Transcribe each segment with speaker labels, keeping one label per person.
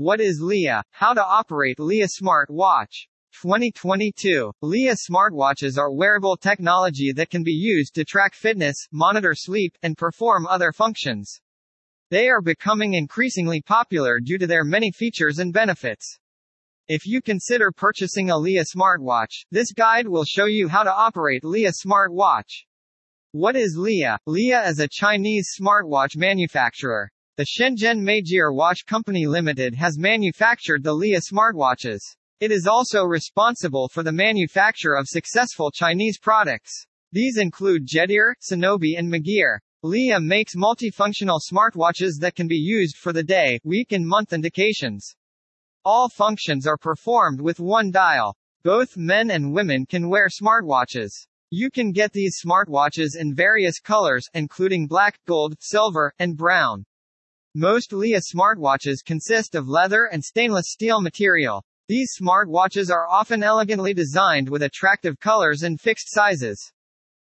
Speaker 1: What is LIGE? How to operate LIGE Smart Watch. 2022. LIGE smartwatches are wearable technology that can be used to track fitness, monitor sleep, and perform other functions. They are becoming increasingly popular due to their many features and benefits. If you consider purchasing a LIGE smartwatch, this guide will show you how to operate LIGE smartwatch. What is LIGE? LIGE is a Chinese smartwatch manufacturer. The Shenzhen Meijie Watch Company Limited has manufactured the LIGE smartwatches. It is also responsible for the manufacture of successful Chinese products. These include Getir, Shinobi and Magear. LIGE makes multifunctional smartwatches that can be used for the day, week and month indications. All functions are performed with one dial. Both men and women can wear smartwatches. You can get these smartwatches in various colors, including black, gold, silver, and brown. Most LIGE smartwatches consist of leather and stainless steel material. These smartwatches are often elegantly designed with attractive colors and fixed sizes.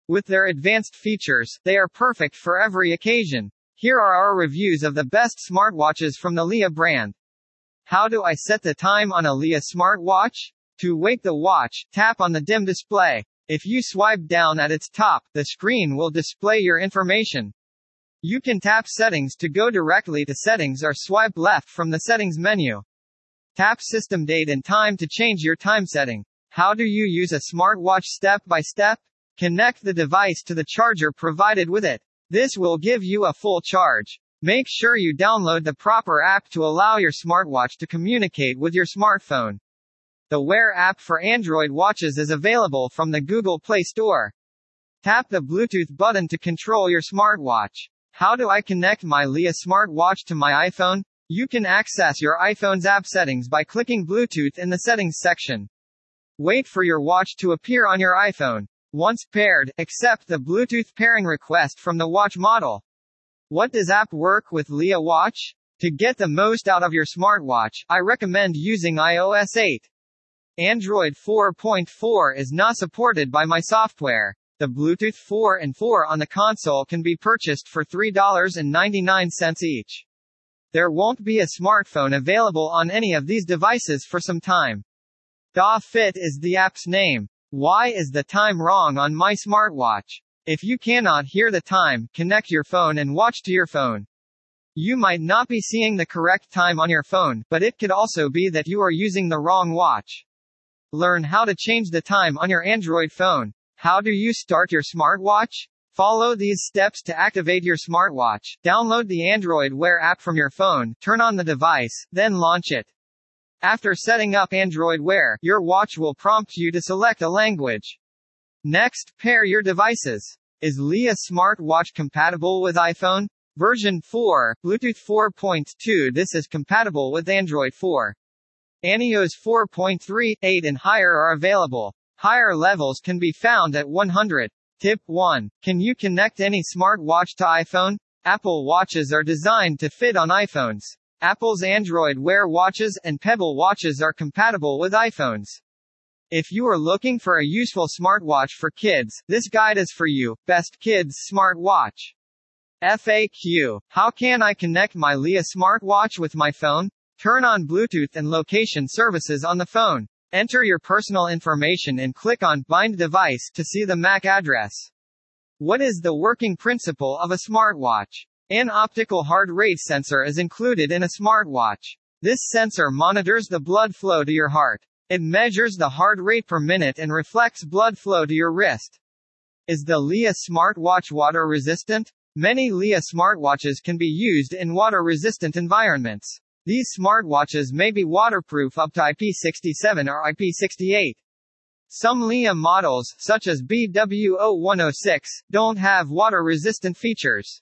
Speaker 1: With their advanced features, they are perfect for every occasion. Here are our reviews of the best smartwatches from the LIGE brand. How do I set the time on a LIGE smartwatch? To wake the watch, tap on the dim display. If you swipe down at its top, the screen will display your information. You can tap settings to go directly to settings or swipe left from the settings menu. Tap system date and time to change your time setting. How do you use a smartwatch step by step? Connect the device to the charger provided with it. This will give you a full charge. Make sure you download the proper app to allow your smartwatch to communicate with your smartphone. The Wear app for Android watches is available from the Google Play Store. Tap the Bluetooth button to control your smartwatch. How do I connect my LIGE smartwatch to my iPhone? You can access your iPhone's app settings by clicking Bluetooth in the settings section. Wait for your watch to appear on your iPhone. Once paired, accept the Bluetooth pairing request from the watch model. What does app work with LIGE Watch? To get the most out of your smartwatch, I recommend using iOS 8. Android 4.4 is not supported by my software. The Bluetooth 4 and 4 on the console can be purchased for $3.99 each. There won't be a smartphone available on any of these devices for some time. Da Fit is the app's name. Why is the time wrong on my smartwatch? If you cannot hear the time, connect your phone and watch to your phone. You might not be seeing the correct time on your phone, but it could also be that you are using the wrong watch. Learn how to change the time on your Android phone. How do you start your smartwatch? Follow these steps to activate your smartwatch. Download the Android Wear app from your phone, turn on the device, then launch it. After setting up Android Wear, your watch will prompt you to select a language. Next, pair your devices. Is LIGE smartwatch compatible with iPhone? Version 4, Bluetooth 4.2 This is compatible with Android 4. iOS 4.3, 8 and higher are available. Higher levels can be found at 100. Tip 1. Can you connect any smartwatch to iPhone? Apple watches are designed to fit on iPhones. Apple's Android Wear watches and Pebble watches are compatible with iPhones. If you are looking for a useful smartwatch for kids, this guide is for you. Best Kids Smartwatch. FAQ. How can I connect my LIGE smartwatch with my phone? Turn on Bluetooth and location services on the phone. Enter your personal information and click on Bind Device to see the MAC address. What is the working principle of a smartwatch? An optical heart rate sensor is included in a smartwatch. This sensor monitors the blood flow to your heart. It measures the heart rate per minute and reflects blood flow to your wrist. Is the LIGE smartwatch water resistant? Many LIGE smartwatches can be used in water resistant environments. These smartwatches may be waterproof up to IP67 or IP68. Some LIGE models, such as BW0106, don't have water-resistant features.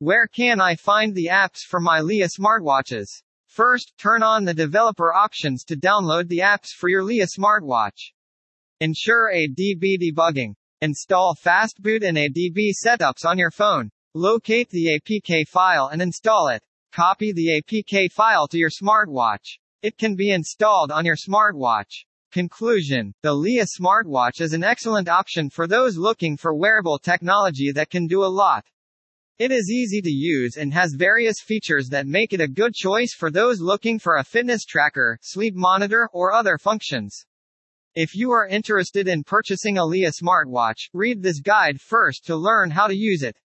Speaker 1: Where can I find the apps for my LIGE smartwatches? First, turn on the developer options to download the apps for your LIGE smartwatch. Ensure ADB debugging. Install Fastboot and ADB setups on your phone. Locate the APK file and install it. Copy the APK file to your smartwatch. It can be installed on your smartwatch. Conclusion The LIGE smartwatch is an excellent option for those looking for wearable technology that can do a lot. It is easy to use and has various features that make it a good choice for those looking for a fitness tracker, sleep monitor, or other functions. If you are interested in purchasing a LIGE smartwatch, read this guide first to learn how to use it.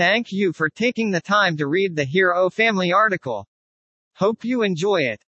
Speaker 1: Thank you for taking the time to read the Hero Family article. Hope you enjoy it.